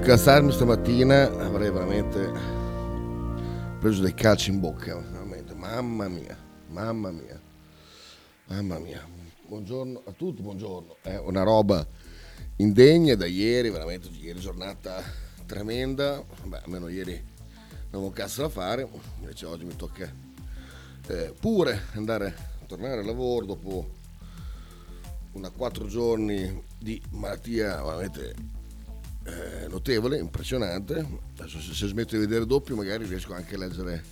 che alzarmi stamattina avrei veramente preso dei calci in bocca, veramente. Mamma mia, mamma mia, mamma mia. Buongiorno a tutti, buongiorno. È una roba indegna da ieri, veramente ieri giornata tremenda. Beh, almeno ieri non un cazzo da fare, invece oggi mi tocca eh, pure andare a tornare al lavoro dopo una quattro giorni di malattia veramente eh, notevole, impressionante. Adesso se, se, smetto di vedere doppio magari riesco anche a leggere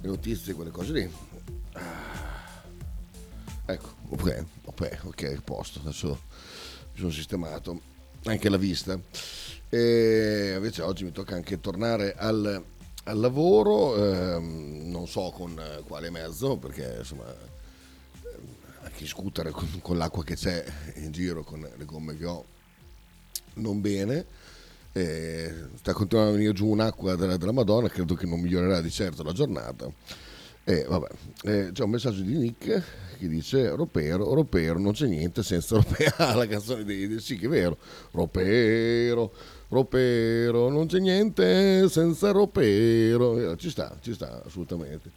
le notizie, quelle cose lì. Ah. Ecco, ok, ok, ok, posto, adesso mi sono sistemato anche la vista. E invece oggi mi tocca anche tornare al, al lavoro, ehm, non so con quale mezzo, perché insomma anche scooter con, con l'acqua che c'è in giro, con le gomme che ho non bene. Eh, sta continuando a venire giù un'acqua della, della, Madonna, credo che non migliorerà di certo la giornata. Eh, vabbè. Eh, c'è un messaggio di Nick che dice Ropero, Ropero, non c'è niente senza Ropero. Ah, la canzone di, di sì che è vero. Ropero, Ropero, non c'è niente senza Ropero. Ci sta, ci sta assolutamente.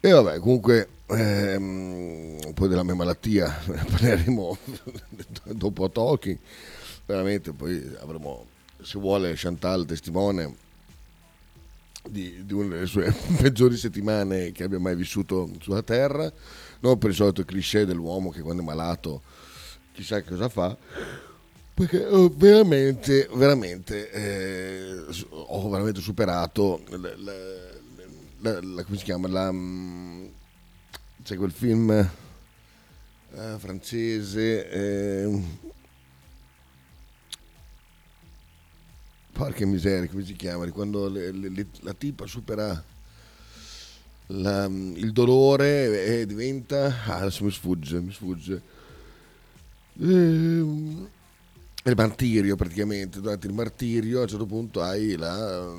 E vabbè, comunque, ehm, poi della mia malattia parleremo dopo a Talking veramente poi avremo, se vuole, Chantal testimone di, di, una delle sue peggiori settimane che abbia mai vissuto sulla Terra, non per il solito cliché dell'uomo che quando è malato chissà cosa fa, perché oh, veramente, veramente eh, ho veramente superato la, la, la, come si chiama, la, mm, c'è quel film eh, francese, eh, porca miseria, come si chiama? Quando le, le, la tipa supera la, il dolore e diventa... Ah, adesso mi sfugge, mi sfugge. Ehm, il martirio praticamente, durante il martirio a un certo punto hai la...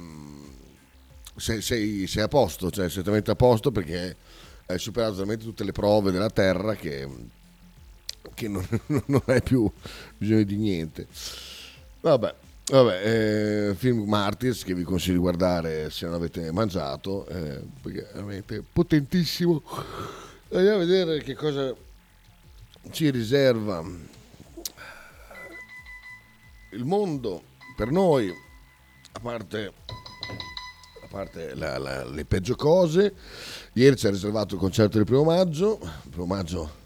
Sei, sei, sei a posto, cioè sei talmente a posto perché hai superato talmente tutte le prove della terra che, che non, non hai più bisogno di niente. Vabbè, Vabbè, eh, film Martyrs che vi consiglio di guardare se non avete mangiato, eh, perché è veramente potentissimo. Andiamo a vedere che cosa ci riserva il mondo per noi, a parte, a parte la, la, le peggio cose. Ieri ci ha riservato il concerto del primo maggio, il primo maggio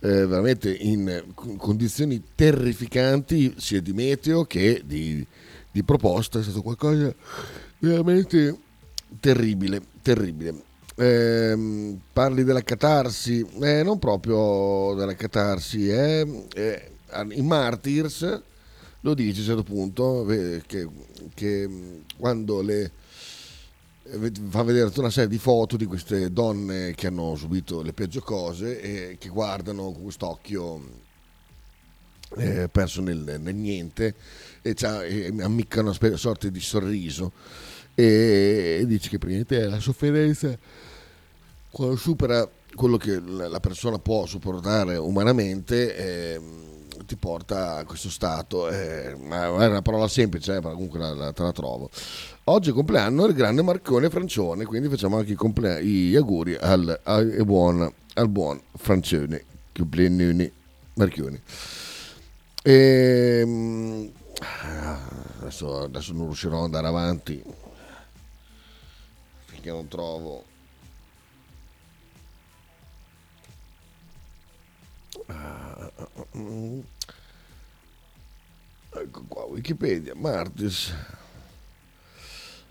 eh, veramente in condizioni terrificanti sia di meteo che di, di proposta, è stato qualcosa veramente terribile, terribile. Eh, parli della catarsi, eh, non proprio della catarsi, eh, eh, in Martyrs lo dice a un certo punto eh, che, che quando le eh, fa vedere tutta una serie di foto di queste donne che hanno subito le peggio cose e che guardano con quest'occhio eh, perso nel, nel, niente e, e ammiccano una sorta di sorriso e, e dice che praticamente la sofferenza quando supera quello che la persona può sopportare umanamente eh, ti porta a questo stato eh, è una parola semplice eh, ma comunque la, la, te la trovo Oggi è compleanno del grande Marcone Francione, quindi facciamo anche gli auguri al, al, buon, al buon Francione, compleanno Marchioni. E, ehm, adesso, adesso non riuscirò ad andare avanti finché non trovo ecco qua Wikipedia Martis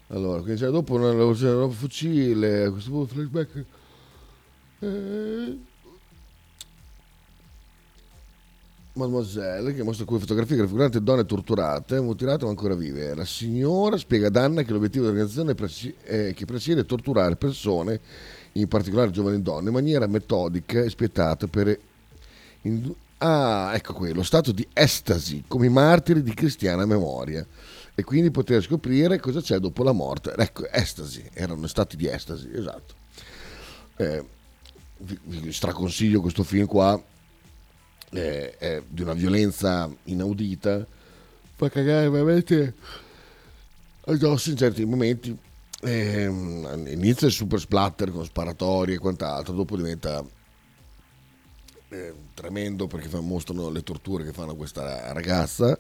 allora, quindi c'è dopo una un fucile, a questo punto flashback. Eh, Mademoiselle che mostra qui fotografie raffiguranti donne torturate, mutilate o ancora vive. La signora spiega ad Anna che l'obiettivo dell'organizzazione è che presiede torturare persone, in particolare giovani donne, in maniera metodica e spietata per... Ah, ecco qui, lo stato di estasi, come i martiri di cristiana memoria e quindi poter scoprire cosa c'è dopo la morte. Ecco, estasi, erano stati di estasi, esatto. Eh, vi, vi straconsiglio questo film qua, eh, è di una violenza inaudita, fa cagare veramente addosso in certi momenti. Eh, inizia il super splatter con sparatori e quant'altro, dopo diventa tremendo perché mostrano le torture che fanno questa ragazza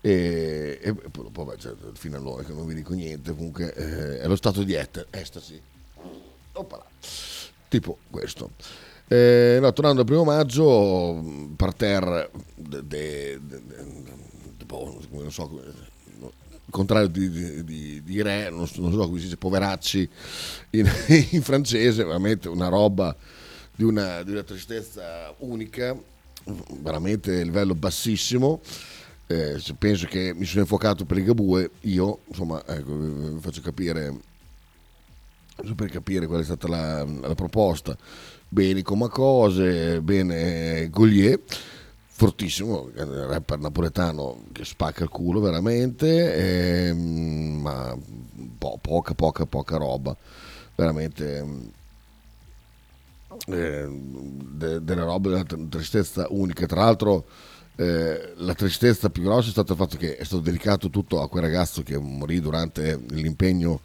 e, e poi vabbè, cioè, fino a noi che non vi dico niente comunque eh, è lo stato di estasi Oppala. tipo questo eh, no, tornando al primo maggio parterre boh, non so contrario di, di, di, re non, non, so come si dice poveracci in, in francese veramente una roba di una, di una tristezza unica veramente livello bassissimo eh, penso che mi sono infuocato per i Gabue, io insomma ecco, vi faccio capire, per capire qual è stata la, la proposta. Bene Comacose, bene Golier, fortissimo, rapper napoletano che spacca il culo veramente, eh, ma po- poca, poca, poca roba, veramente eh, de- delle robe, della tristezza unica. Tra l'altro eh, la tristezza più grossa è stata il fatto che è stato dedicato tutto a quel ragazzo che morì durante l'impegno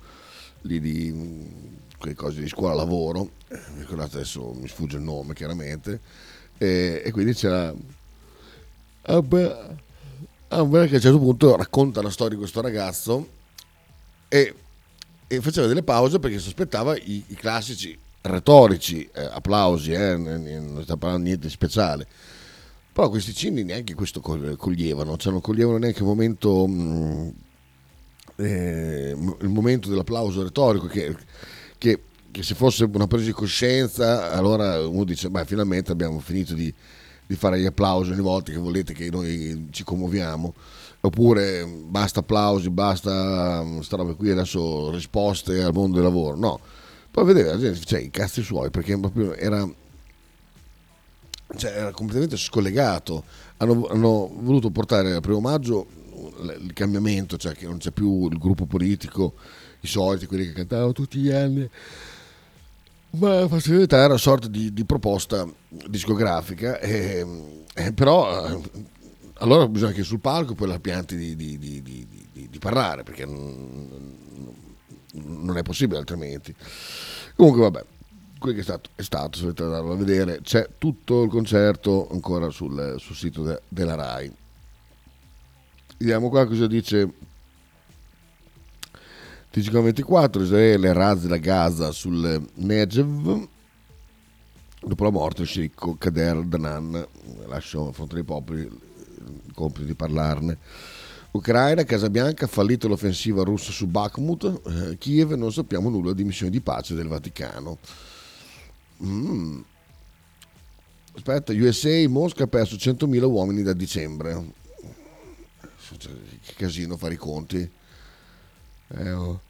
lì di quelle cose di scuola lavoro, eh, ricordate adesso mi sfugge il nome chiaramente, e, e quindi c'era Amber, Amber che a un certo punto racconta la storia di questo ragazzo e, e faceva delle pause perché sospettava i, i classici retorici eh, applausi, eh, non sta parlando niente di speciale. Però questi cini neanche questo coglievano, cioè non coglievano neanche il momento, mm, eh, il momento dell'applauso retorico che, che, che, se fosse una presa di coscienza allora uno dice beh finalmente abbiamo finito di, di fare gli applausi ogni volta che volete che noi ci commuoviamo. Oppure basta applausi, basta mm, sta qui adesso risposte al mondo del lavoro. No, poi vedere la gente cioè, i cazzi suoi perché proprio era cioè, era completamente scollegato. Hanno, hanno, voluto portare al primo maggio il cambiamento, cioè che non c'è più il gruppo politico, i soliti, quelli che cantavano tutti gli anni. Ma la era una sorta di, di proposta discografica, e, e però eh, allora bisogna che sul palco poi la pianti di, di, di parlare, perché non è possibile altrimenti. Comunque vabbè, quello che è stato, è stato, se volete andarlo a vedere, c'è tutto il concerto ancora sul, sul sito de, della RAI. Vediamo qua cosa dice TG24, Israele razzi la Gaza sul Negev, dopo la morte del sceicco Kader Danan, lascio a fronte dei popoli il compito di parlarne. Ucraina, Casabianca, fallito l'offensiva russa su Bakhmut, eh, Kiev non sappiamo nulla di missioni di pace del Vaticano. Mm. Aspetta, USA, Mosca ha perso 100.000 uomini da dicembre. Cioè, che casino fare i conti. Eh, oh.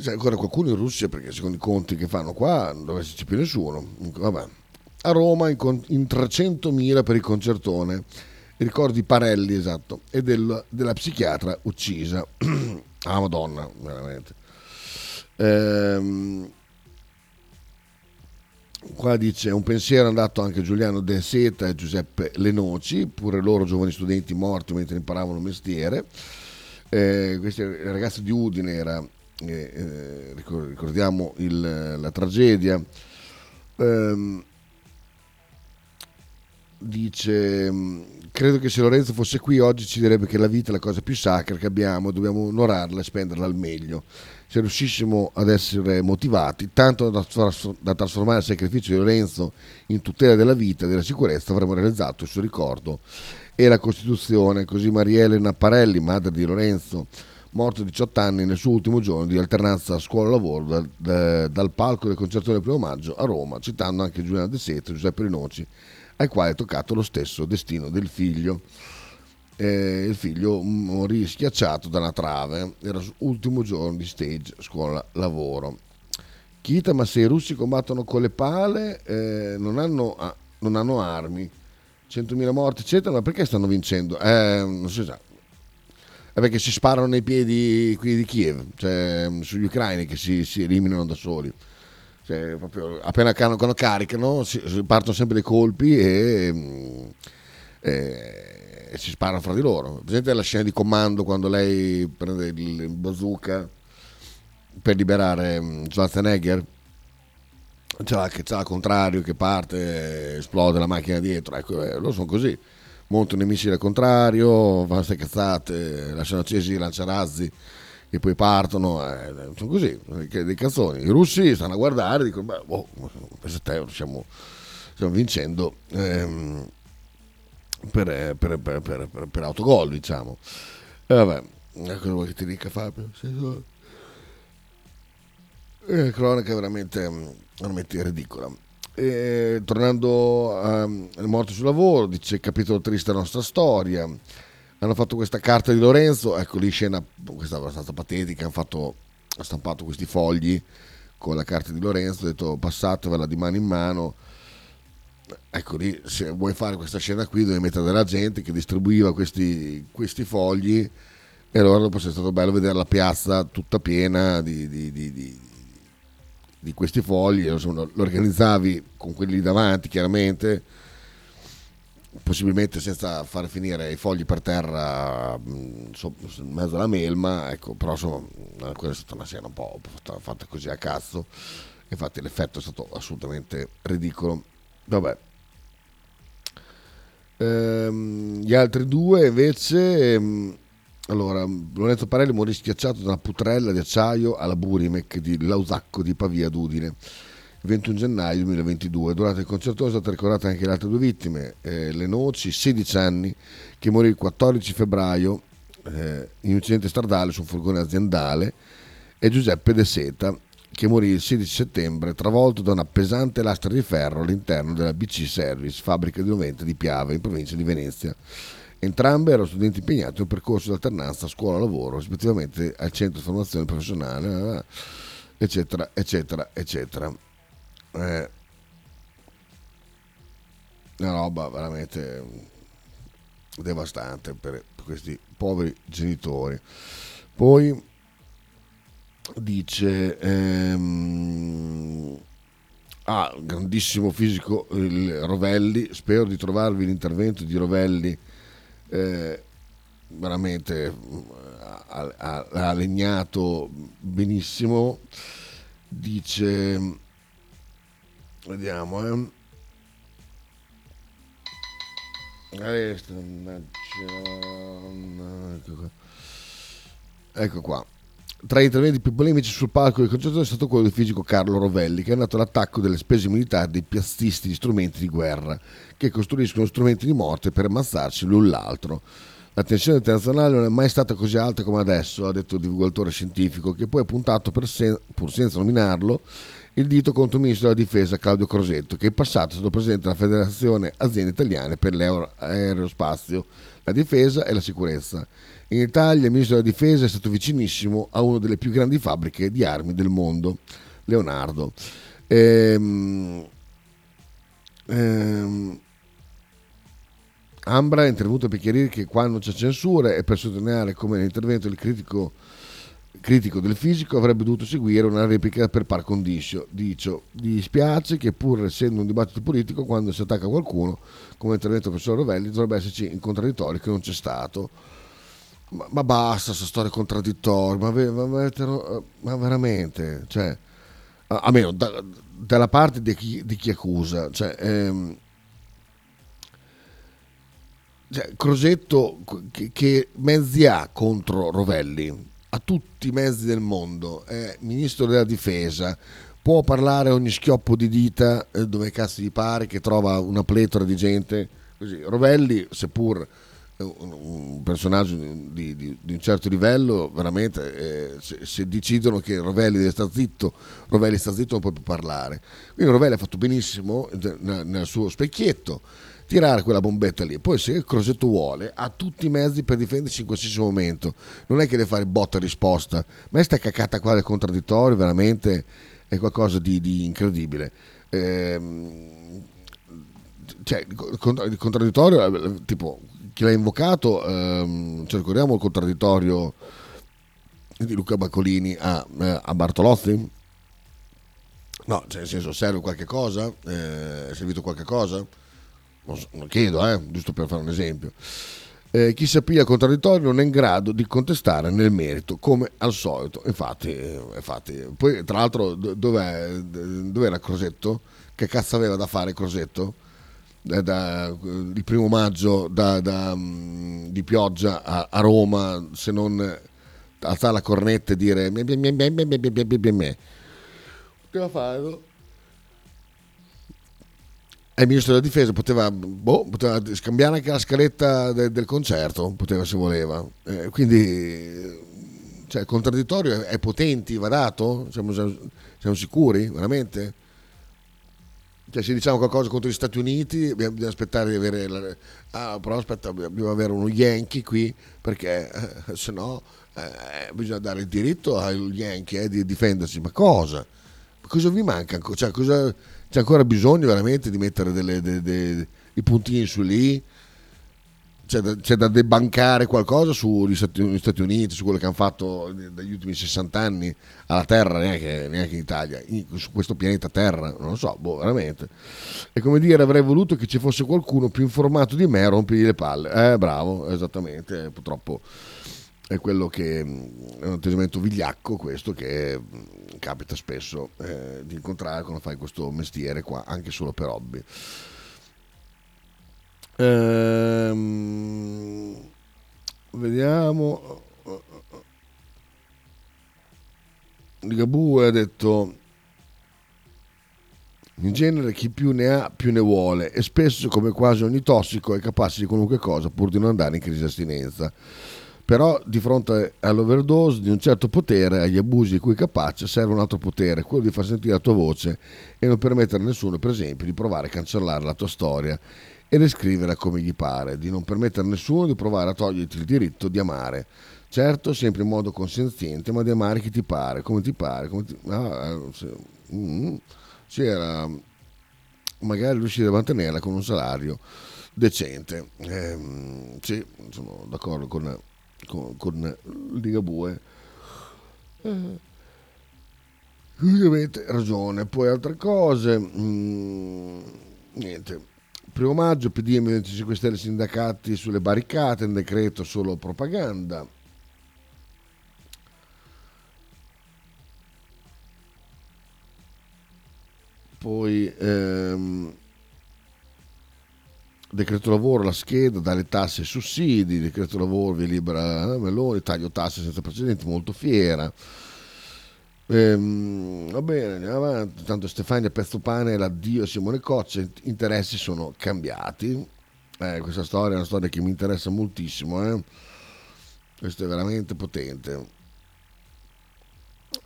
C'è ancora qualcuno in Russia perché secondo i conti che fanno qua non dovrebbe esserci più nessuno. Vabbè. A Roma in 300.000 per il concertone. Ricordi Parelli, esatto, e del, della psichiatra uccisa. ah, madonna, veramente. Ehm, qua dice un pensiero è andato anche a Giuliano De Seta e Giuseppe Lenoci, pure loro giovani studenti morti mentre imparavano mestiere. Eh, questi ragazzi di Udine era, eh, eh ricordiamo il, la tragedia. Eh, dice credo che se Lorenzo fosse qui oggi ci direbbe che la vita è la cosa più sacra che abbiamo dobbiamo onorarla e spenderla al meglio se riuscissimo ad essere motivati, tanto da, trasformare il sacrificio di Lorenzo in tutela della vita e della sicurezza, avremmo realizzato il suo ricordo e la Costituzione. Così Maria Elena Parelli, madre di Lorenzo, morto a 18 anni nel suo ultimo giorno di alternanza scuola-lavoro dal, da, dal palco del concerto del primo maggio a Roma, citando anche Giuliano De Seta e Giuseppe Rinoci, ai quali è toccato lo stesso destino del figlio eh, il figlio morì schiacciato da una trave, era l'ultimo giorno di stage, scuola, lavoro. Kita, ma se i russi combattono con le pale, eh, non, hanno, ah, non, hanno, armi, 100.000 morti, eccetera, ma perché stanno vincendo? Eh, non si sa. È perché si sparano nei piedi qui di Kiev, cioè sugli ucraini che si, si eliminano da soli. Cioè, proprio, appena quando caricano, si, partono sempre dei colpi e... e e si sparano fra di loro. Presente la scena di comando quando lei prende il bazooka per liberare mm, Schwarzenegger? C'è, che c'è al contrario che parte, esplode la macchina dietro, ecco, eh, loro sono così. Montano i missili al contrario, fanno queste cazzate, lasciano accesi i lanciarazzi e poi partono, eh, sono così, dei cazzoni. I russi stanno a guardare dicono, beh, oh, stiamo, stiamo vincendo ehm, per, per, per, per, autogol, diciamo. E vabbè, cosa vuoi che ti dica Fabio? Eh, cronaca veramente, veramente ridicola. E, tornando alle morti sul lavoro, dice capitolo triste della nostra storia hanno fatto questa carta di Lorenzo, ecco lì scena, questa è abbastanza patetica, hanno, fatto, hanno stampato questi fogli con la carta di Lorenzo, ho detto passatevela di mano in mano, ecco lì se vuoi fare questa scena qui devi mettere della gente che distribuiva questi, questi fogli e allora dopo è stato bello vedere la piazza tutta piena di, di, di, di questi fogli, insomma, lo organizzavi con quelli davanti chiaramente possibilmente senza far finire i fogli per terra in mezzo alla melma, ecco, però insomma, quella è stata una scena un po' fatta così a cazzo, infatti l'effetto è stato assolutamente ridicolo. Vabbè. Ehm, gli altri due invece, ehm, allora, Lorenzo Parelli morì schiacciato da una putrella di acciaio alla Burimec di Lausacco di Pavia d'Udine 21 gennaio 2022. Durante il concerto sono state ricordate anche le altre due vittime, eh, le Noci, 16 anni, che morì il 14 febbraio eh, in un incidente stradale su un furgone aziendale, e Giuseppe De Seta, che morì il 16 settembre travolto da una pesante lastra di ferro all'interno della BC Service, fabbrica di rovente di Piave, in provincia di Venezia. Entrambe erano studenti impegnati in un percorso di alternanza scuola-lavoro, rispettivamente al centro di formazione professionale, eccetera, eccetera, eccetera eh, una roba veramente devastante per questi poveri genitori. Poi dice ehm, ah, grandissimo fisico il Rovelli, spero di trovarvi l'intervento di Rovelli eh, veramente ha, ha, ha legnato benissimo dice Vediamo, eh. Ecco qua. Tra gli interventi più polemici sul palco del concerto è stato quello del fisico Carlo Rovelli, che è andato all'attacco delle spese militari dei piazzisti di strumenti di guerra, che costruiscono strumenti di morte per ammazzarsi l'un l'altro. La tensione internazionale non è mai stata così alta come adesso, ha detto il divulgatore scientifico, che poi ha puntato, sen- pur senza nominarlo, il dito contro il ministro della difesa Claudio Crosetto, che in passato è stato presidente della Federazione Aziende Italiane per l'aerospazio, la difesa e la sicurezza. In Italia il ministro della difesa è stato vicinissimo a una delle più grandi fabbriche di armi del mondo, Leonardo. Ehm, ehm, Ambra è intervenuto per chiarire che quando c'è censura e per sottolineare come nell'intervento del critico critico del fisico avrebbe dovuto seguire una replica per par condicio. Dicio, gli spiace che pur essendo un dibattito politico, quando si attacca qualcuno, come intervento del professor Rovelli, dovrebbe esserci in contraddittorio che non c'è stato. Ma, ma basta, questa storia contraddittoria, ma, ma, ma, veramente, cioè, almeno da, dalla parte di chi, di chi accusa, cioè, ehm, cioè, Crosetto che, che mezzi ha contro Rovelli? A tutti i mezzi del mondo, è ministro della difesa, può parlare ogni schioppo di dita eh, dove cazzo gli pare, che trova una pletora di gente. Così. Rovelli, seppur un personaggio di, di, di, un certo livello, veramente, eh, se, se, decidono che Rovelli deve stare zitto, Rovelli sta zitto, non può più parlare. Quindi Rovelli ha fatto benissimo nel, nel suo specchietto tirare quella bombetta lì. Poi se il Crosetto vuole, ha tutti i mezzi per difendersi in qualsiasi momento. Non è che deve fare botta e risposta, ma sta cacata qua del contraddittorio veramente è qualcosa di, di incredibile. Ehm, cioè, il contraddittorio, tipo, chi l'ha invocato, ehm, cioè, ricordiamo il contraddittorio di Luca Baccolini a, eh, a Bartolozzi? No, cioè nel senso, serve qualche cosa? Eh, è servito qualche cosa? non, so, non chiedo, eh, giusto per fare un esempio. Eh, chi si appiglia contraddittorio non è in grado di contestare nel merito, come al solito. Infatti, eh, infatti. poi tra l'altro, dov'è, dov'era Crosetto? Che cazzo aveva da fare Crosetto? Da, da, il primo maggio da, mm, di pioggia a, a, Roma, se non alzare la cornetta e dire. Doveva fare? E il ministro della difesa poteva, boh, poteva scambiare anche la scaletta de, del concerto, poteva se voleva. Eh, quindi cioè, il contraddittorio è, è potente, va dato? Siamo, siamo sicuri, veramente? Cioè, se diciamo qualcosa contro gli Stati Uniti, bisogna aspettare di avere. La... Ah, però aspetta, dobbiamo avere uno Yankee qui, perché eh, se no eh, bisogna dare il diritto agli Yankee eh, di difendersi. Ma cosa? Cosa vi manca? Cioè, cosa c'è ancora bisogno veramente di mettere delle, delle, delle, i puntini su lì? C'è da, c'è da debancare qualcosa sugli Stati, Stati, Uniti, su quello che hanno fatto negli ultimi 60 anni alla Terra, neanche, neanche in Italia, in, su questo pianeta Terra, non lo so, boh, veramente. È come dire, avrei voluto che ci fosse qualcuno più informato di me a rompigli le palle. Eh, bravo, esattamente, purtroppo è quello che è un atteggiamento vigliacco questo che capita spesso eh, di incontrare quando fai questo mestiere qua anche solo per hobby. Ehm, vediamo. Ligabue ha detto in genere chi più ne ha più ne vuole e spesso come quasi ogni tossico è capace di qualunque cosa pur di non andare in crisi astinenza però di fronte all'overdose di un certo potere, agli abusi di cui è capace, serve un altro potere, quello di far sentire la tua voce e non permettere a nessuno, per esempio, di provare a cancellare la tua storia e riscriverla come gli pare, di non permettere a nessuno di provare a toglierti il diritto di amare. Certo, sempre in modo consenziente, ma di amare chi ti pare, come ti pare. Come ti... Ah, sì. mm, sì, era magari riuscire a mantenerla con un salario decente. Eh, sì, sono d'accordo con con, con Ligabue. Eh, ovviamente ragione, poi altre cose, mm, niente. Primo maggio PD e 25 Stelle sindacati sulle barricate, un decreto solo propaganda. Poi ehm, decreto lavoro, la scheda, dalle tasse ai sussidi, decreto lavoro vi libera eh, Meloni, taglio tasse senza precedenti, molto fiera. Ehm, va bene, andiamo avanti. Tanto Stefania Pezzopane, l'addio a Simone Coccia, interessi sono cambiati. Eh, questa storia è una storia che mi interessa moltissimo. Eh. Questo è veramente potente.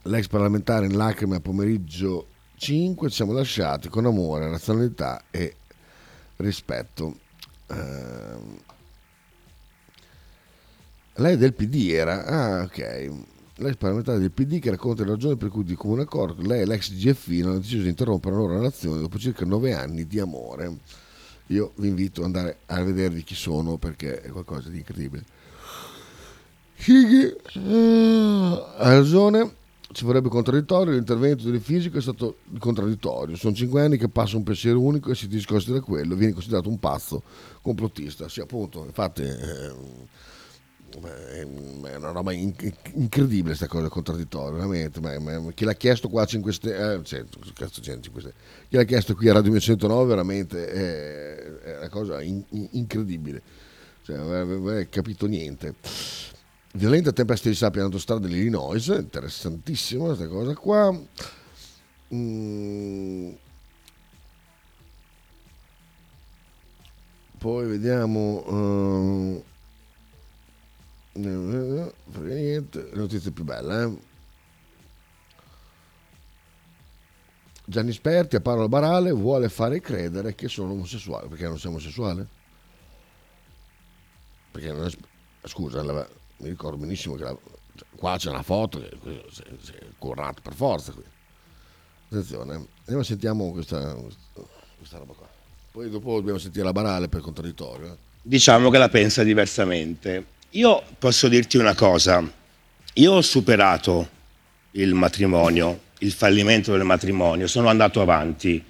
L'ex parlamentare in lacrime a pomeriggio 5 ci siamo lasciati con amore, razionalità e rispetto. Uh, lei del PD era? Ah, ok. Lei è parlamentare del PD che racconta le ragioni per cui di comune accordo lei e l'ex GFI hanno deciso di interrompere la loro relazione dopo circa nove anni di amore. Io vi invito ad andare a vedervi chi sono perché è qualcosa di incredibile. Ha ragione, ci vorrebbe contraddittorio, l'intervento del fisico è stato contraddittorio. Sono cinque anni che passa un pensiero unico e si discosta da quello, viene considerato un pazzo complottista. Sì, appunto, infatti eh, è una roba incredibile questa cosa del contraddittorio, veramente. Ma, ma, chi l'ha chiesto qua a 5 Stelle, eh, cioè, cazzo, 5 stelle. chi l'ha chiesto qui a Radio 109 veramente è, è una cosa in, incredibile. Cioè, non aveva capito niente. Violenta tempesta di sabbia in autostrada dell'Illinois, interessantissima questa cosa qua. Mm. Poi vediamo... Uh, niente, notizie più belle. Eh? Gianni Sperti a parola barale vuole fare credere che sono omosessuale. Perché non sei omosessuale? Perché non è... Scusa, mi ricordo benissimo che la, qua c'è una foto che è currato per forza qui. Attenzione, andiamo sentiamo questa, questa roba qua. Poi dopo dobbiamo sentire la banale per contraddittorio. Eh. Diciamo che la pensa diversamente. Io posso dirti una cosa, io ho superato il matrimonio, il fallimento del matrimonio, sono andato avanti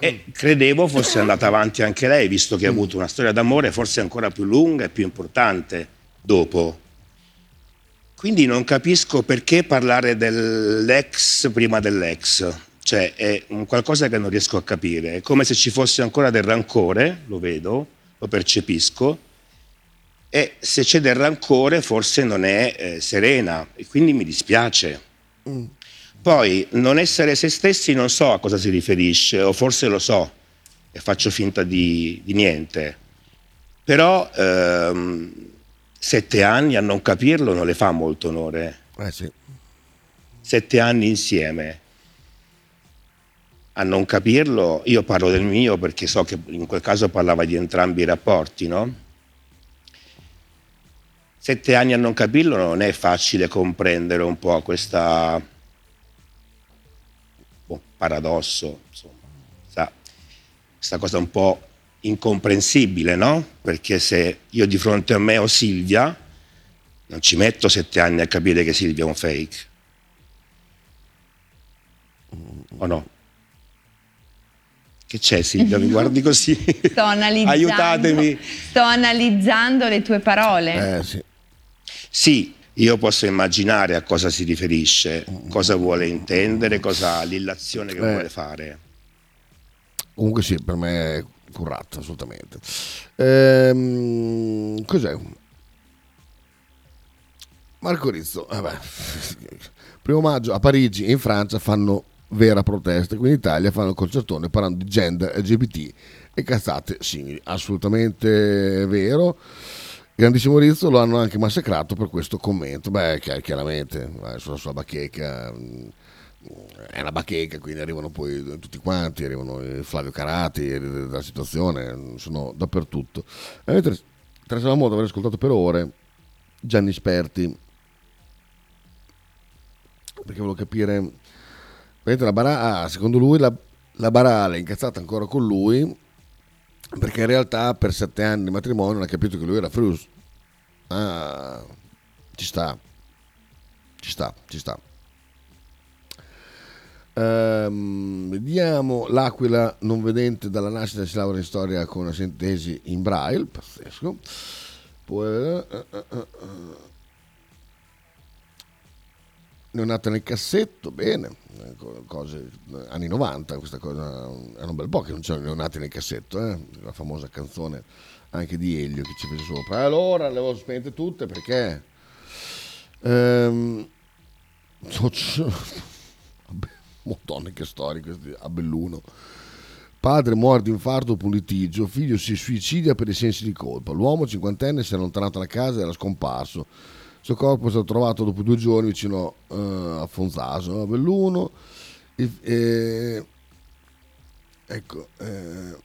E credevo fosse andata avanti anche lei, visto che ha avuto una storia d'amore forse ancora più lunga e più importante dopo. Quindi non capisco perché parlare dell'ex prima dell'ex, cioè è un qualcosa che non riesco a capire, è come se ci fosse ancora del rancore, lo vedo, lo percepisco, e se c'è del rancore forse non è eh, serena e quindi mi dispiace. Mm. Poi non essere se stessi non so a cosa si riferisce, o forse lo so e faccio finta di, di niente, però ehm, sette anni a non capirlo non le fa molto onore. Eh sì. Sette anni insieme a non capirlo, io parlo del mio perché so che in quel caso parlava di entrambi i rapporti, no? Sette anni a non capirlo non è facile comprendere un po' questa boh, paradosso, insomma, questa cosa un po' incomprensibile, no? Perché se io di fronte a me ho Silvia, non ci metto sette anni a capire che Silvia è un fake. O no? Che c'è Silvia? Mi guardi così? Sto analizzando, Aiutatemi. Sto analizzando le tue parole. Eh, sì. Sì, io posso immaginare a cosa si riferisce, cosa vuole intendere, cosa l'illazione che Eh. vuole fare. Comunque sì, per me è currato, assolutamente. Ehm, cos'è? Marco Rizzo, vabbè. Primo maggio a Parigi e in Francia fanno vera protesta, qui in Italia fanno il concertone parlando di gender, LGBT e cazzate simili. Assolutamente vero. Grandissimo Rizzo lo hanno anche massacrato per questo commento. Beh, chi- chiaramente, eh, sulla sua bacheca. È una bacheca, quindi arrivano poi tutti quanti, arrivano eh, Flavio Carati eh, della situazione, sono dappertutto. E Mentre interessava molto aver ascoltato per ore Gianni Sperti, perché volevo capire, la bara- ah, secondo lui la, la Barale è incazzata ancora con lui perché in realtà per sette anni di matrimonio non ha capito che lui era Frus. Ah, ci sta, ci sta, ci sta. Ehm, vediamo l'Aquila non vedente dalla nascita si laurea in storia con una sintesi in braille, pazzesco. Poi, eh, eh, eh, eh. neonata nel cassetto, bene, co- cose eh, anni 90, questa cosa era un bel po' che non c'erano neonati nel cassetto, eh? la famosa canzone anche di Elio che ci fece sopra. Allora le avevo spente tutte perché ehm, Madonna che storia a Belluno. Padre muore di infarto dopo un litigio, figlio si suicidia per i sensi di colpa. L'uomo cinquantenne si è allontanato da casa e era scomparso. Il suo corpo è stato trovato dopo due giorni vicino eh, a Fonzaso, a Belluno. Il- eh, ecco, eh,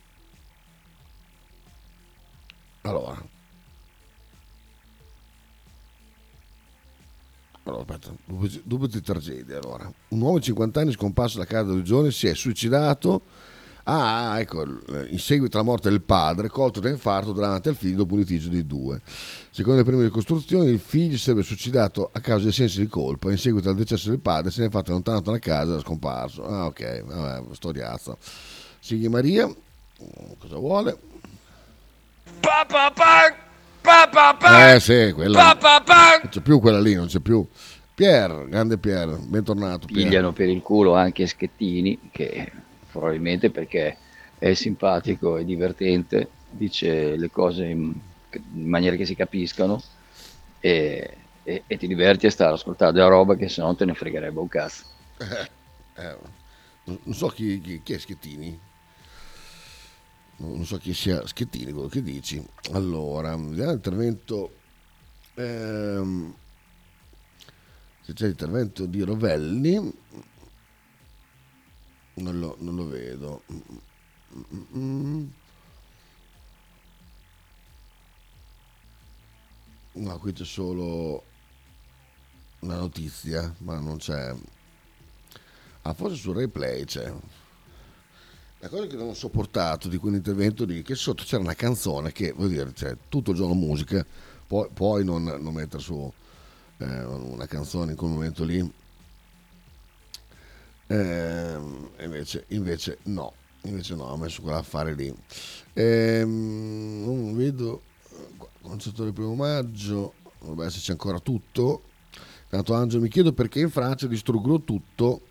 allora, Allora, aspetta, due di tragedie. Allora. Un uomo di 50 anni scomparso da casa due giorni si è suicidato. Ah, ecco, in seguito alla morte del padre, colto da infarto davanti al figlio dopo un litigio dei due. Secondo le prime ricostruzioni, il figlio si sarebbe suicidato a causa dei sensi di colpa. In seguito al decesso del padre, se ne è fatto allontanato dalla casa e era scomparso. Ah, ok, vabbè, storiazza. Sigli Maria, cosa vuole? Eh sì, quella. Non c'è più quella lì, non c'è più. Pier, grande Pier, bentornato. Pier. pigliano per il culo anche Schettini, che probabilmente perché è simpatico e divertente, dice le cose in, in maniera che si capiscano e, e- e ti diverti a stare a ascoltare della roba che se no te ne fregherebbe un cazzo. Eh, non non so chi, chi- chi è Schettini. Non so chi sia Schettini, quello che dici. Allora, vediamo l'intervento. ehm, se c'è l'intervento di Rovelli, non lo, non lo vedo. Mm, mm, mm. No, qui c'è solo una notizia, ma non c'è. Ah, forse sul replay c'è. La cosa che non ho sopportato di quell'intervento lì, che sotto c'era una canzone che, voglio dire, cioè, tutto il giorno musica, poi, puoi non, non mettere su eh, una canzone in quel momento lì. Ehm, invece, invece no. invece no, ho messo quell'affare lì. Ehm, non vedo concerto del primo maggio, dovrebbe esserci ancora tutto. Tanto Angelo mi chiedo perché in Francia distruggono tutto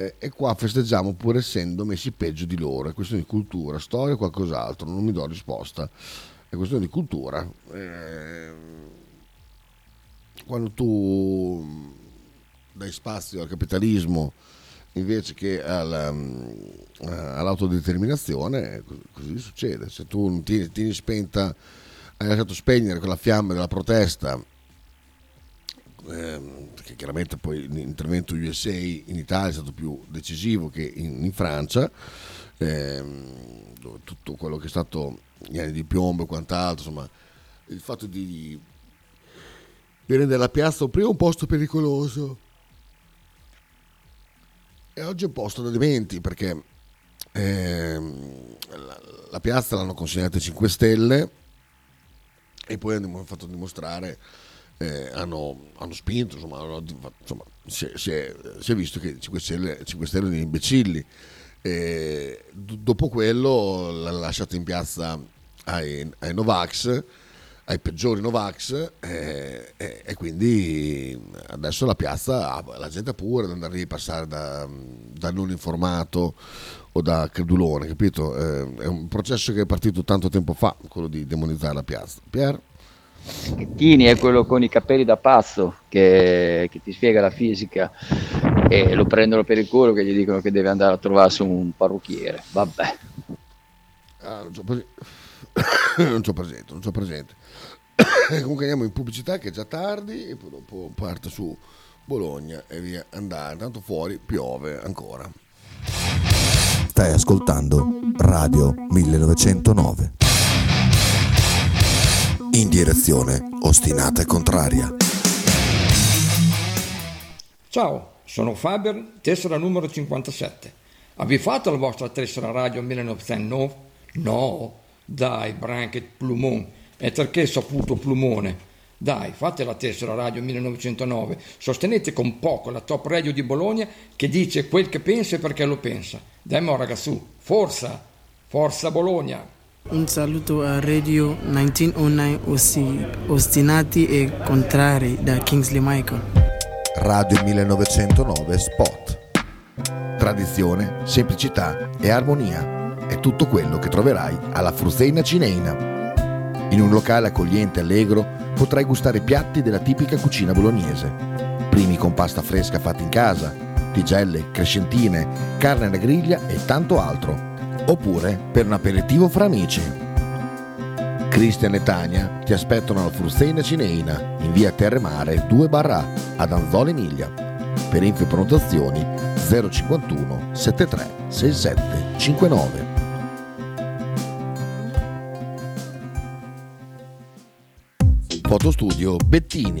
eh, e qua festeggiamo pur essendo messi peggio di loro. È questione di cultura, storia o qualcos'altro, non mi do risposta. È questione di cultura. Eh, quando tu dai spazio al capitalismo invece che alla, eh, all'autodeterminazione, così succede. Se tu tieni, tieni spenta, hai lasciato spegnere quella fiamma della protesta, ehm, che chiaramente poi l'intervento USA in Italia è stato più decisivo che in, in Francia, ehm, tutto quello che è stato gli anni di piombo e quant'altro, insomma, il fatto di, di rendere la piazza prima un posto pericoloso e oggi è un posto da dementi perché ehm, la, la, piazza l'hanno consegnata ai 5 Stelle e poi hanno fatto dimostrare, eh, hanno, hanno, spinto, insomma, hanno, insomma si, è, si, è, si, è, visto che 5 Stelle, 5 Stelle sono imbecilli. E dopo quello l'ha lasciato in piazza ai, ai Novax ai peggiori Novax eh, eh, e quindi adesso la piazza la gente ha paura di andare a passare da, da, non informato o da credulone, capito? Eh, è un processo che è partito tanto tempo fa, quello di demonizzare la piazza. Pier? Schettini è quello con i capelli da pazzo che, che, ti spiega la fisica e lo prendono per il culo che gli dicono che deve andare a trovarsi un parrucchiere. Vabbè. Ah, non c'ho presente. non c'ho presente, non c'ho presente. comunque andiamo in pubblicità che è già tardi e poi dopo parte su Bologna e via andare. Tanto fuori piove ancora. Stai ascoltando Radio 1909. In direzione ostinata e contraria. Ciao, sono Faber, tessera numero 57. Avete fatto la vostra tessera radio 1909? No, dai, Branket Plumon è perché saputo plumone. Dai, fate la tessera radio 1909, sostenete con poco la top radio di Bologna che dice quel che pensa e perché lo pensa. Dai mo ragazzu, forza, forza Bologna. Un saluto a Radio 1909 ossi, ostinati e contrari da Kingsley Michael. Radio 1909 Spot. Tradizione, semplicità e armonia è tutto quello che troverai alla Fruzeina Cineina in un locale accogliente e allegro potrai gustare piatti della tipica cucina bolognese. Primi con pasta fresca fatta in casa, tigelle, crescentine, carne alla griglia e tanto altro. Oppure per un aperitivo fra amici. Cristian e Tania ti aspettano alla Frusteina Cineina in via Terremare 2 barra ad Anzola Emilia. Per info e prenotazioni 051 73 67 59. Fotostudio Bettini,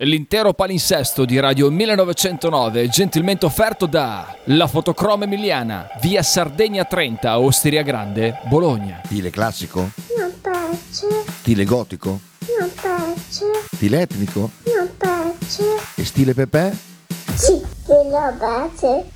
L'intero palinsesto di Radio 1909 gentilmente offerto da La Fotocroma Emiliana, via Sardegna 30, Osteria Grande, Bologna. Stile classico? Non piace. Stile gotico? Non piace. Stile etnico? Non piace. E stile Pepe? Sì, quello piace.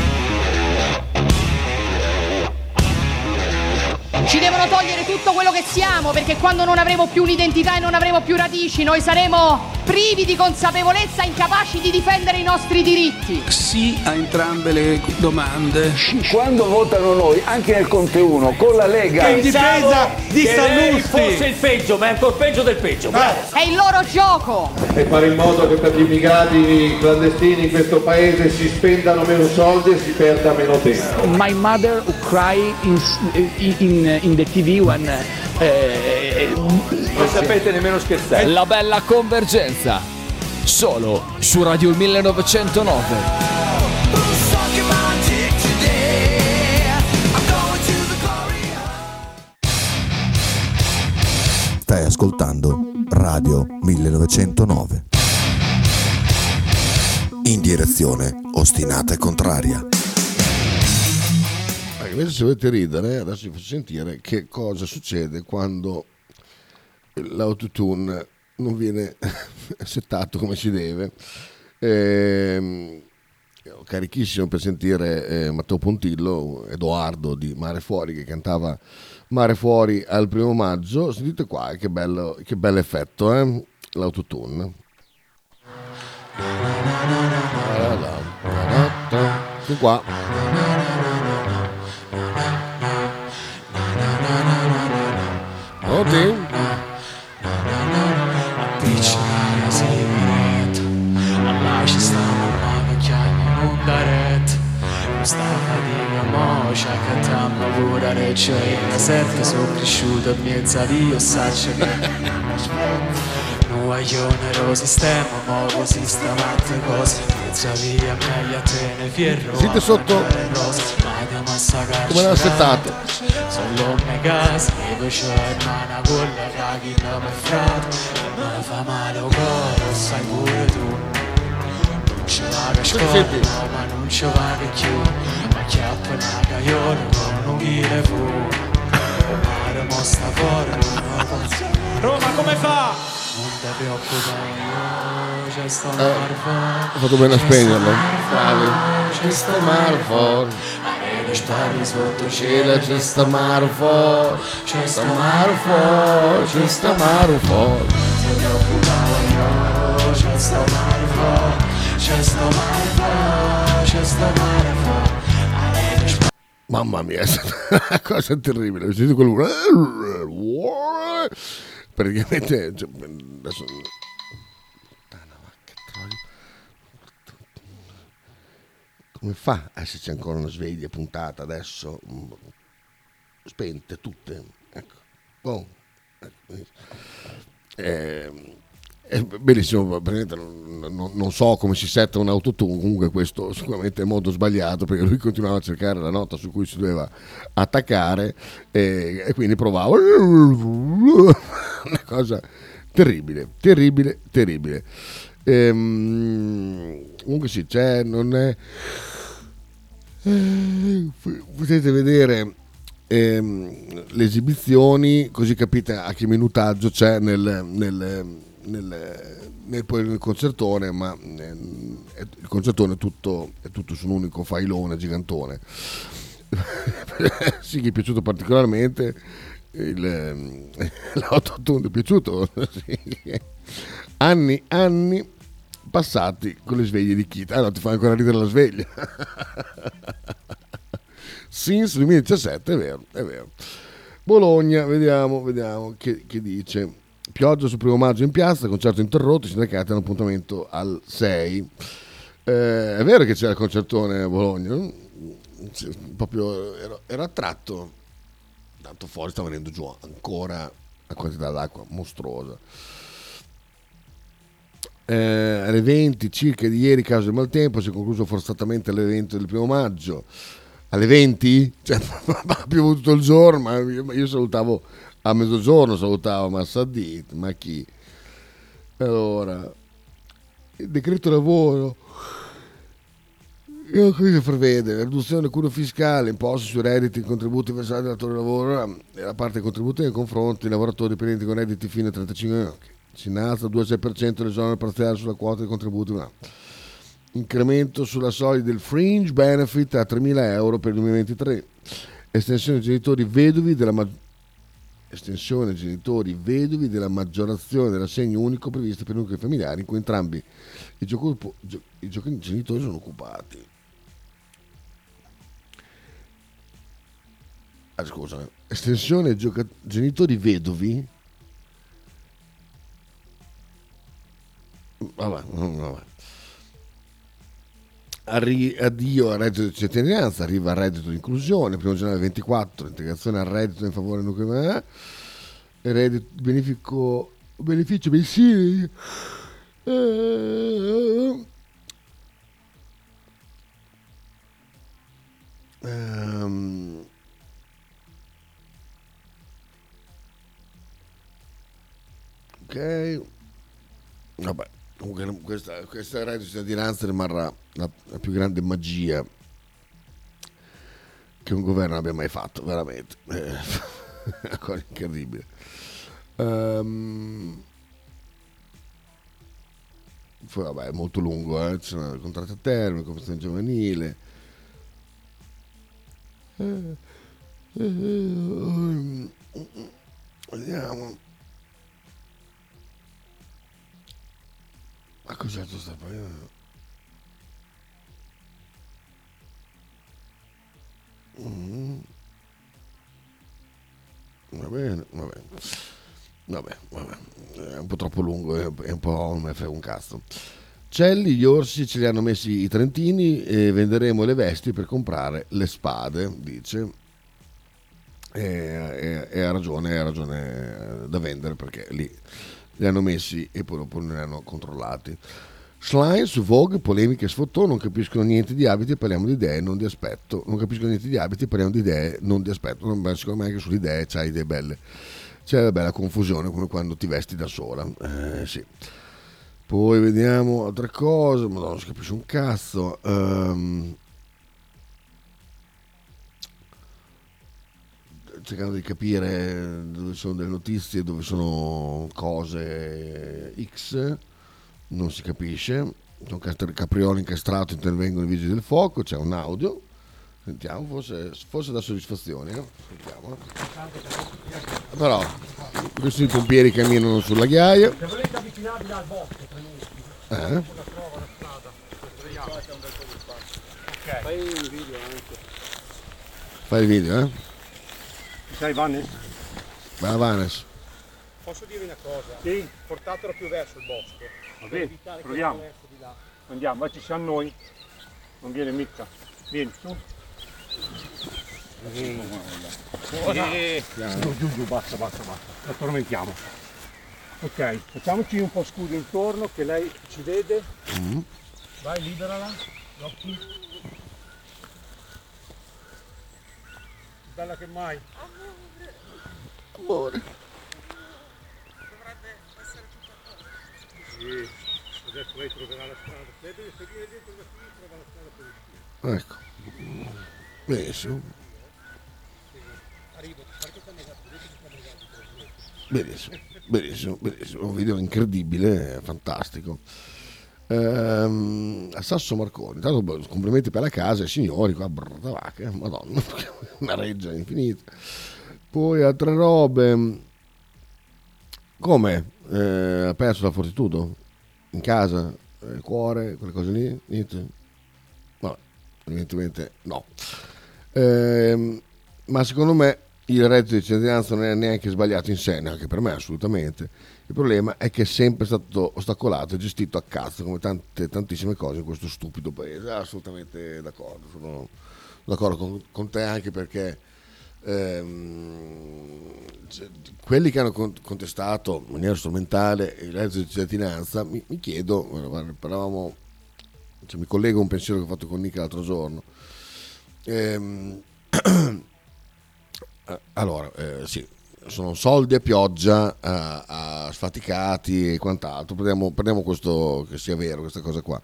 Ci devono togliere tutto quello che siamo perché quando non avremo più un'identità e non avremo più radici noi saremo privi di consapevolezza, incapaci di difendere i nostri diritti. Sì a entrambe le domande. Quando votano noi, anche nel Conte 1, con la Lega. in difesa di Sallusti. fosse il peggio, ma è ancora peggio del peggio. È il loro gioco. e fare in modo che per gli immigrati clandestini in questo paese si spendano meno soldi e si perda meno tempo. My mother cry in, in, in the TV when... non sapete nemmeno scherzare. La bella convergenza. Solo su Radio 1909. Stai ascoltando Radio 1909. In direzione ostinata e contraria. Invece se volete ridere, adesso vi faccio sentire che cosa succede quando l'autotune non viene settato come si deve. Ero carichissimo per sentire eh, Matteo Pontillo, Edoardo di Mare Fuori che cantava Mare Fuori al primo maggio. Sentite qua che bello, che bel effetto, eh? l'autotune. Fin qua. Pronti? Fatica mocia che t'amma pure reccia E la sette sono cresciuto in mezzo a Dio saccia che Non voglio nero sistema ma così stamattina cose Mezzo a via meglio a te ne fierro Sentite sotto. Ma come l'hanno settato. Solo me casa, io c'ho hermana con la cagina me frate Mi fa male o coro, sai pure tu. Non ci va che Senti. scorda, ma non ci va che più Ma chiappa una caiola con un chile fu O mare mo sta fuori, non posso Roma come fa? Non ti preoccupare, c'è sto Eh, mare ho fatto bene a spegnerlo. Bravi. C'è sto mare fuori Arena spari sotto cielo C'è sta mare fuori, c'è sta mare fuori, c'è sta mare fuori. C'è sto mare fuori C'è sto mare fuori C'è sto mare fuori Arena spari Mamma mia, è stata una cosa terribile. Ho sentito quello. Praticamente. cioè, adesso-. Come fa a esserci ancora una sveglia puntata adesso? Spente tutte. Ecco. Boh. Ecco. Eh, è benissimo, non- non so come si setta un autotune, comunque questo sicuramente è molto sbagliato perché lui continuava a cercare la nota su cui si doveva attaccare e, e quindi provava una cosa terribile, terribile, terribile. Ehm, comunque sì, c'è, non è... Eh, potete vedere ehm, le esibizioni così capite a che minutaggio c'è nel, nel, nel- nel- nel concertone ma è- il concertone è tutto, è tutto su un unico failone gigantone sì, gli è piaciuto particolarmente il, ehm, l'autotune, è piaciuto Sì. anni, anni passati con le sveglie di Kita. Ah, ti fa ancora ridere la sveglia. Since 2017, è vero, è vero. Bologna, vediamo, vediamo che, che dice. Pioggia sul primo maggio in piazza, concerto interrotto, i sindacati hanno appuntamento al 6. Eh, è vero che c'era il concertone a Bologna, no? Proprio era, era attratto, tanto fuori sta venendo giù ancora la quantità d'acqua mostruosa. Eh, alle 20 circa di ieri, caso del maltempo, si è concluso forzatamente l'evento del primo maggio. Alle 20? Cioè, ha piovuto tutto il giorno, ma io salutavo a mezzogiorno, salutavo Massadit, ma chi? Allora, il decreto lavoro cosa prevede? Riduzione del cuneo fiscale, imposte sui redditi e contributi versati dal datore di lavoro e la parte dei contributi nei confronti dei lavoratori dipendenti con redditi fino a 35 anni. Si innalza al 2,6% l'esonero parziale sulla quota dei contributi. No. Incremento sulla soglia del fringe benefit a 3.000 euro per il 2023. Estensione genitori vedovi della ma- estensione genitori vedovi della maggiorazione dell'assegno unico prevista per nuclei familiari in cui entrambi i, gioco- gio- i genitori sono occupati. Ah, scusa, estensione gioca- genitori vedovi. Vabbè, vabbè. Arri- addio al reddito di cittadinanza, arriva al reddito di inclusione, 1 gennaio 24, integrazione al reddito in favore nucleo eh, reddito, benefico, beneficio mensile. Eh, ehm, ok, vabbè. Comunque questa, questa di cittadinanza rimarrà la, la più grande magia che un governo abbia mai fatto, veramente. Eh, una cosa incredibile. Ehm, poi vabbè, è molto lungo, eh? ci sono i contratti a termine, conversione giovanile. Eh, eh, ehm, vediamo. Ma cos'è sta pagando? Mm. Va bene, va bene. Vabbè, vabbè. È un po' troppo lungo, è un po' non un cazzo. Celli, gli orsi ce li hanno messi i trentini e venderemo le vesti per comprare le spade, dice. E, e- e ha ragione, ha ragione da vendere perché lì li hanno messi e poi dopo non li hanno controllati. Su Vogue, polemiche e sfottò, non capiscono niente di abiti parliamo di idee, non di aspetto. Non capiscono niente di abiti parliamo di idee, non di aspetto. Non, beh, secondo me anche sulle idee c'hai idee belle. C'è la bella confusione come quando ti vesti da sola. Eh, sì. Poi vediamo altre cose, ma non si capisce un cazzo. Ehm, cercando di capire dove sono delle notizie, dove sono cose X, non si capisce. Cast- capriolo incastrato, intervengono i vigili del fuoco, c'è un audio. Sentiamo, forse, forse dà soddisfazione. eh? Sentiamo. Però, questi pompieri camminano sulla ghiaia. Se volete avvicinarvi al bosco, Eh? Fai il video, eh? Sei Vannes? Va Vanes. Posso dirvi una cosa? Sì. Portatelo più verso il bosco. Va per bene, evitare che proviamo. il verso di là. Andiamo, ma ci siamo noi. Non viene mica. Vieni, su. Eh, giù, giù, giù, basta, basta, basta. La tormentiamo. Ok, facciamoci un po' scudo intorno che lei ci vede. Mm. Vai, liberala. Gli occhi. Bella che mai. Amore. Sì, adesso lei troverà la strada. Lei deve seguire dentro da qui trova la strada per uscire. Ecco. Arrivo, che sta negato. Benissimo, benissimo, benissimo. Un video incredibile, fantastico. Ehm, a Sasso Marconi, intanto boh, complimenti per la casa, signori qua, brr, da vacche, madonna, una reggia infinita. Poi altre robe, come? Eh, ha perso la fortitudo? In casa? Eh, Il cuore? Quelle cose lì? Niente? Vabbè, evidentemente no. Ehm, ma secondo me il reddito di cittadinanza non è neanche sbagliato in sé, neanche per me assolutamente. Il problema è che è sempre stato ostacolato e gestito a cazzo come tante, tantissime cose in questo stupido paese. Assolutamente d'accordo, sono d'accordo con, con te anche perché ehm, cioè, quelli che hanno con- contestato in maniera strumentale il reddito di cittadinanza, mi, mi chiedo, parlavamo, cioè, mi collego a un pensiero che ho fatto con Nica l'altro giorno. Ehm, eh, allora, eh, sì, sono soldi a pioggia, a, a sfaticati e quant'altro. Prendiamo, prendiamo questo che sia vero, questa cosa qua.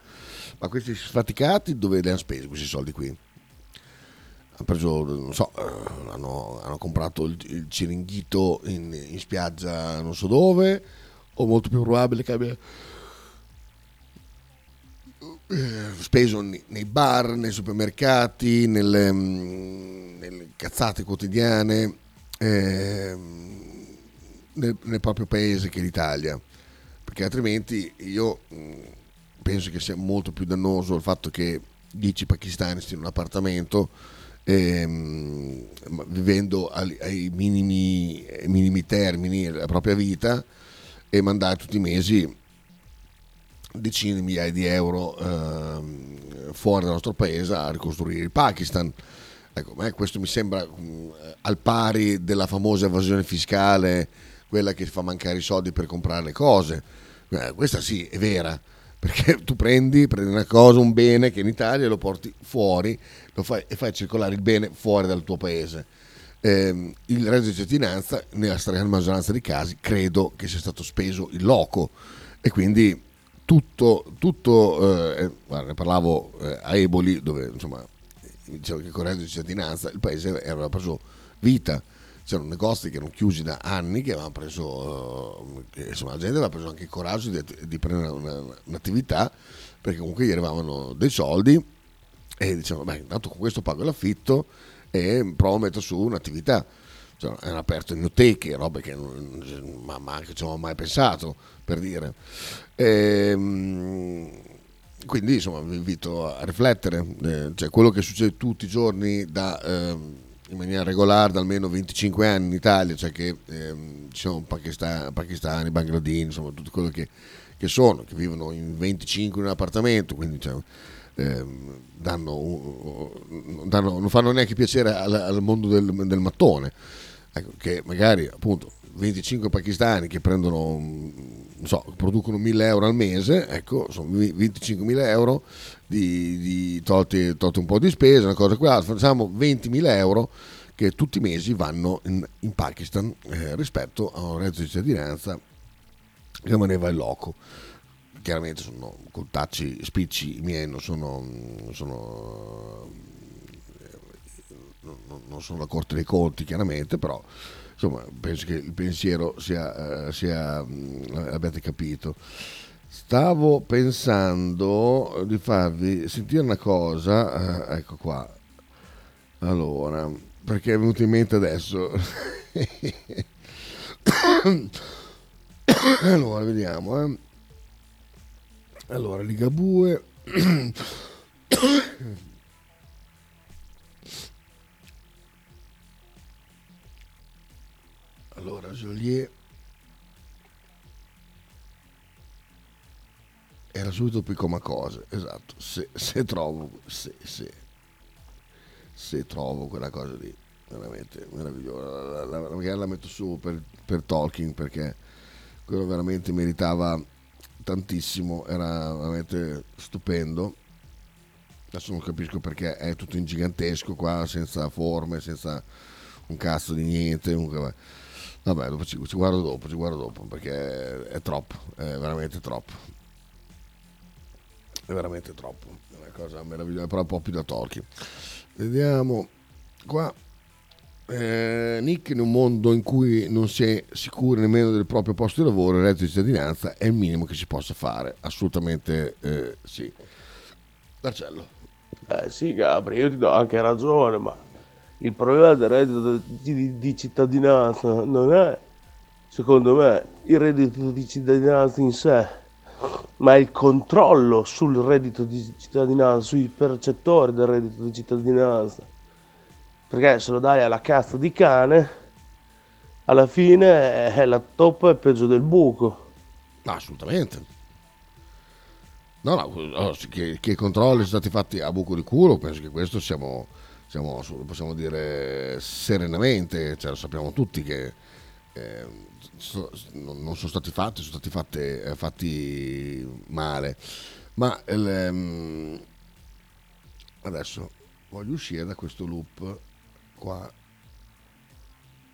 Ma questi sfaticati dove li hanno spesi questi soldi qui? Hanno preso, non so, eh, hanno, hanno comprato il, il ciringhito in, in spiaggia non so dove, o molto più probabile che abbia eh, speso nei nei bar, nei supermercati, nelle, mm, nelle cazzate quotidiane ehm, nel, nel proprio paese che l'Italia, perché altrimenti io mh, penso che sia molto più dannoso il fatto che 10 pakistani stiano in un appartamento ehm, vivendo ai, ai minimi, ai minimi termini la propria vita e mandare tutti i mesi decine di migliaia di euro ehm, fuori dal nostro paese a ricostruire il Pakistan. Ecco, questo mi sembra mh, al pari della famosa evasione fiscale, quella che fa mancare i soldi per comprare le cose. Eh, questa sì, è vera, perché tu prendi, prendi una cosa, un bene che in Italia lo porti fuori lo fai, e fai circolare il bene fuori dal tuo paese. Ehm, il reddito di cittadinanza, nella stragrande maggioranza dei casi, credo che sia stato speso in loco e quindi tutto, tutto eh, guarda, ne parlavo eh, a Eboli dove insomma dicevo che con il reddito di cittadinanza il paese aveva preso vita c'erano negozi che erano chiusi da anni che avevano preso eh, che, insomma la gente aveva preso anche il coraggio di, di prendere una, un'attività perché comunque gli arrivavano dei soldi e dicevano beh intanto con questo pago l'affitto e provo a mettere su un'attività cioè, hanno aperto inoteche, robe che non, ma, ma che ci avevo mai pensato, per dire. Ehm, quindi insomma vi invito a riflettere, eh, cioè, quello che succede tutti i giorni da, ehm, in maniera regolare da almeno 25 anni in Italia, cioè che ehm, ci sono pakistani, pakistani bangladini, insomma tutto quello che, che, sono, che vivono in 25 in un appartamento, quindi cioè, ehm, danno, danno, non fanno neanche piacere al, al mondo del, del mattone. Ecco, che magari appunto 25 pakistani che prendono, so, producono 1000 euro al mese, ecco, sono 25.000 euro di, di tolti, tolti, un po' di spesa, una cosa quell'altra, facciamo 20.000 euro che tutti i mesi vanno in, in Pakistan eh, rispetto a un reddito di cittadinanza che rimaneva in loco. Chiaramente sono coltacci spicci miei, non sono, sono non sono la Corte dei Conti chiaramente, però insomma penso che il pensiero sia, eh, sia abbiate capito. Stavo pensando di farvi sentire una cosa, eh, ecco qua, allora, perché è venuto in mente adesso. allora, vediamo. Eh. Allora, Ligabue. Allora, Joliet era subito qui come cosa, esatto, se, se trovo, se, se, se, trovo quella cosa lì, veramente meravigliosa, la, la, magari la metto su per, per Tolkien perché quello veramente meritava tantissimo, era veramente stupendo. Adesso non capisco perché è tutto in gigantesco qua, senza forme, senza un cazzo di niente. Comunque, Vabbè, dopo ci, ci, guardo dopo, ci guardo dopo, perché è, è troppo, è veramente troppo. È veramente troppo, è una cosa meravigliosa, però un po' più da Tolkien. Vediamo qua. Eh, Nick in un mondo in cui non si è sicuri nemmeno del proprio posto di lavoro, il reddito di cittadinanza è il minimo che si possa fare, assolutamente eh, sì. Marcello. Eh sì Gabri, io ti do anche ragione, ma il problema del reddito di, di cittadinanza non è, secondo me, il reddito di cittadinanza in sé, ma il controllo sul reddito di cittadinanza, sui percettori del reddito di cittadinanza. Perché se lo dai alla cazzo di cane, alla fine è la toppa è peggio del buco. Assolutamente. No, no, che, che controlli sono stati fatti a buco di culo, penso che questo siamo siamo, possiamo dire serenamente, cioè, lo sappiamo tutti che eh, so, non sono stati fatti, sono stati fatti, eh, fatti male. Ma ehm, adesso voglio uscire da questo loop qua.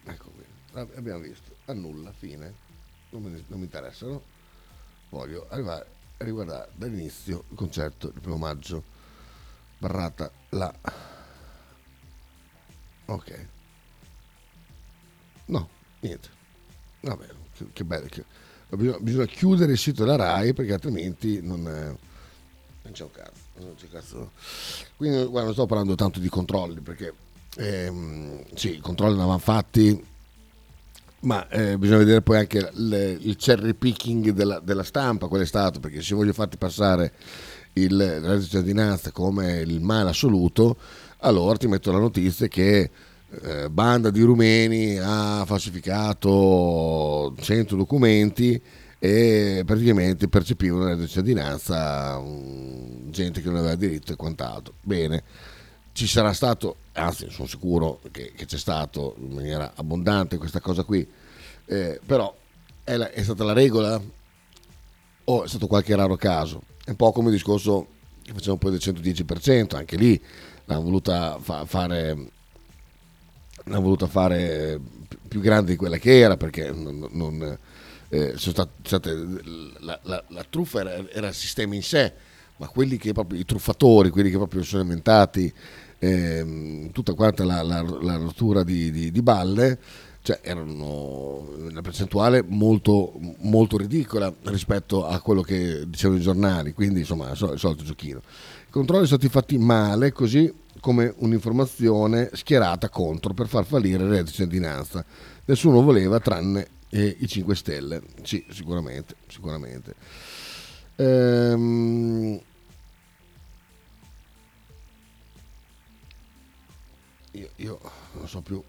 Ecco qui, abbiamo visto, annulla, fine, non mi, non mi interessano. Voglio arrivare a riguardare dall'inizio il concerto del primo maggio, barrata la Ok. No, niente. Vabbè, che, che bello. Che... Bisogna, bisogna, chiudere il sito della RAI perché altrimenti non, non c'è un cazzo. Non c'è cazzo. Quindi guarda, non sto parlando tanto di controlli perché ehm, sì, i controlli andavano fatti, ma eh, bisogna vedere poi anche il, il cherry picking della, della stampa, qual è stato, perché se voglio farti passare il di cittadinanza come il male assoluto, allora ti metto la notizia che eh, banda di rumeni ha falsificato 100 documenti e praticamente percepivano la cittadinanza um, gente che non aveva diritto e quant'altro. Bene, ci sarà stato, anzi sono sicuro che, che c'è stato in maniera abbondante questa cosa qui, eh, però è, la, è, stata la regola o è stato qualche raro caso? È un po' come il discorso che facciamo poi del 110%, anche lì l'hanno voluta fa- fare l'hanno voluta fare più grande di quella che era perché non, non eh, sono state, la, la, la, truffa era, era, il sistema in sé, ma quelli che proprio, i truffatori, quelli che proprio sono inventati eh, tutta quanta la, la, la rottura di, di, di, balle, cioè erano una percentuale molto, molto ridicola rispetto a quello che dicevano i giornali, quindi insomma il solito giochino. Controlli sono stati fatti male, così come un'informazione schierata contro per far fallire il reddito di cittadinanza. Nessuno voleva tranne e i 5 Stelle. Sì, sicuramente, sicuramente. Ehm... Io, io, non so più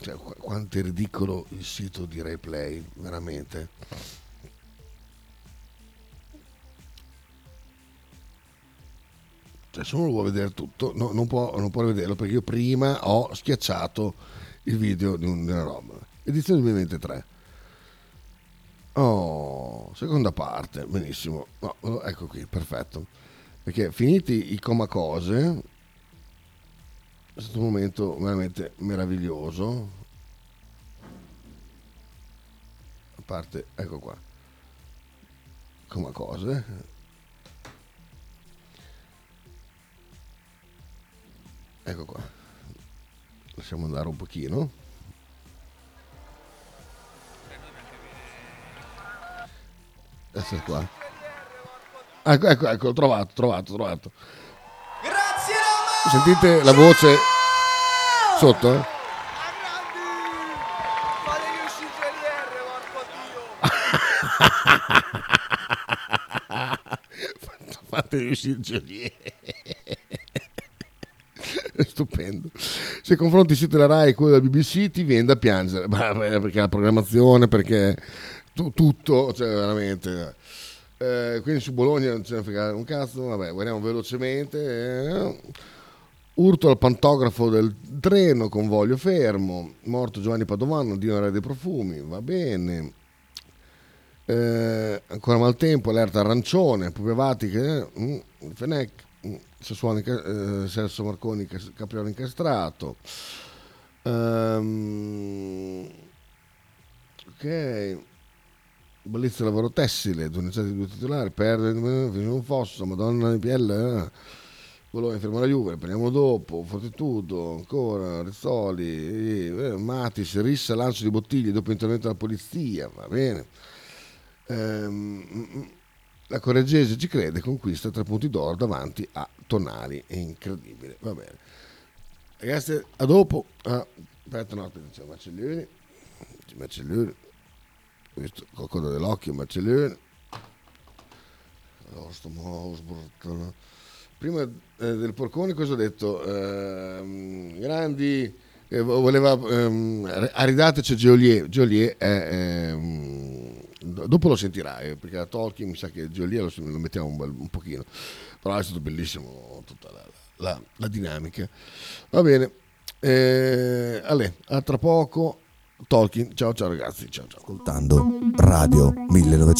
cioè, quanto è ridicolo il sito di replay, veramente. Cioè, se uno lo vuole vedere tutto, no, non, può, non può vederlo perché io prima ho schiacciato il video di, un, una roba edizione 2023. Oh, seconda parte, benissimo. No, ecco qui, perfetto. Perché finiti i coma cose, è stato un momento veramente meraviglioso. A parte, ecco qua, coma cose. Ecco qua. Lasciamo andare un pochino. Ecco qua. Ecco, ecco, ecco, trovato, trovato, trovato. Grazie Sentite la voce sotto, eh? Fate uscire Geolier. Stupendo. Se confronti il sito della RAI e quello della BBC ti viene da piangere, perché la programmazione, perché tu, tutto, cioè veramente. Eh, quindi su Bologna non ce ne frega un cazzo, vabbè, guardiamo velocemente. Eh. Urto al pantografo del treno, convoglio fermo, morto Giovanni Padovano, Dio Re dei Profumi, va bene. Eh, ancora maltempo, allerta arancione, Pupiavati che... Mm, Fenec, Sassuolo, eh, Serso Marconi, Capriolo incastrato. Um, ok. Bellezza lavoro tessile, Donizetti due titolari, perde un fosso, Madonna di PL, eh. Bologna ferma la Juve, prendiamo dopo, Fortitudo, ancora, Rizzoli, eh, Matis, Rissa, lancio di bottiglie dopo intervento della polizia, va bene. Ehm, la Correggese ci crede, conquista tre punti d'oro davanti a Tonali, è incredibile, va bene. Ragazzi, a dopo. Ah, aspetta, no, aspetta, c'è Macellioni, Macellioni questo qualcosa dell'occhio, Marcellone. Prima eh, del porcone cosa ho detto? Eh, grandi, eh, voleva, ehm, aridateci Geolier, Geolier è, ehm, dopo lo sentirai, perché a Tolkien mi sa che Geolier lo, lo mettiamo un, un, pochino, però è stato bellissimo tutta la, la, la dinamica. Va bene, eh, Ale, a tra poco Tolkien. Ciao ciao ragazzi, ciao ciao. Ascoltando Radio 1900.